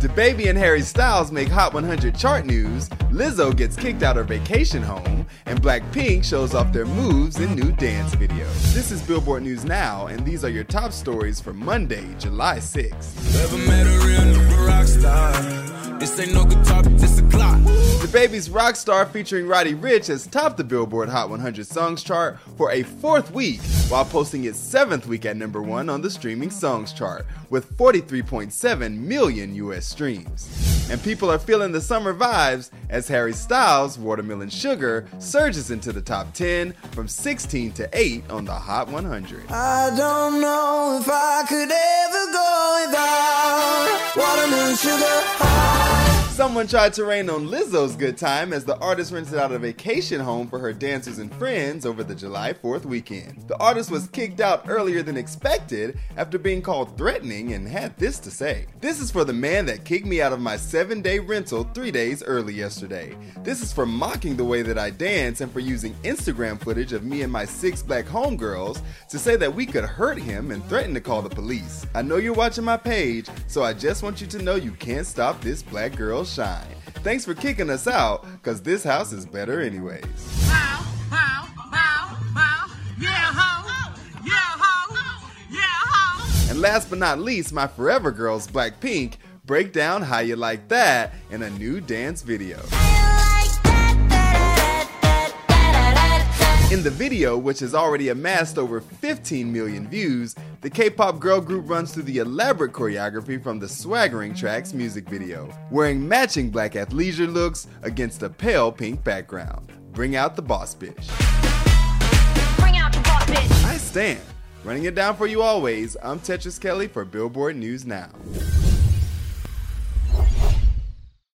DaBaby and Harry Styles make Hot 100 chart news, Lizzo gets kicked out her vacation home, and Blackpink shows off their moves in new dance video. This is Billboard News Now, and these are your top stories for Monday, July 6th. DaBaby's Rockstar featuring Roddy Ricch has topped the Billboard Hot 100 Songs chart for a fourth week, while posting its seventh week at number one on the streaming songs chart, with 43.7 million US streams. And people are feeling the summer vibes as Harry Styles' Watermelon Sugar surges into the top 10 from 16 to 8 on the Hot 100. I don't know if I could ever Someone tried to rain on Lizzo's good time as the artist rented out a vacation home for her dancers and friends over the July 4th weekend. The artist was kicked out earlier than expected after being called threatening and had this to say This is for the man that kicked me out of my seven day rental three days early yesterday. This is for mocking the way that I dance and for using Instagram footage of me and my six black homegirls to say that we could hurt him and threaten to call the police. I know you're watching my page, so I just want you to know you can't stop this black girl's shine. Thanks for kicking us out, cause this house is better anyways. Yeah, how, yeah, how, yeah, how. And last but not least, my forever girls, Blackpink, break down how you like that in a new dance video. In the video, which has already amassed over 15 million views, the K-pop girl group runs through the elaborate choreography from the Swaggering Tracks music video, wearing matching black athleisure looks against a pale pink background. Bring out the boss bitch. Out the boss bitch. I stand. Running it down for you always, I'm Tetris Kelly for Billboard News Now.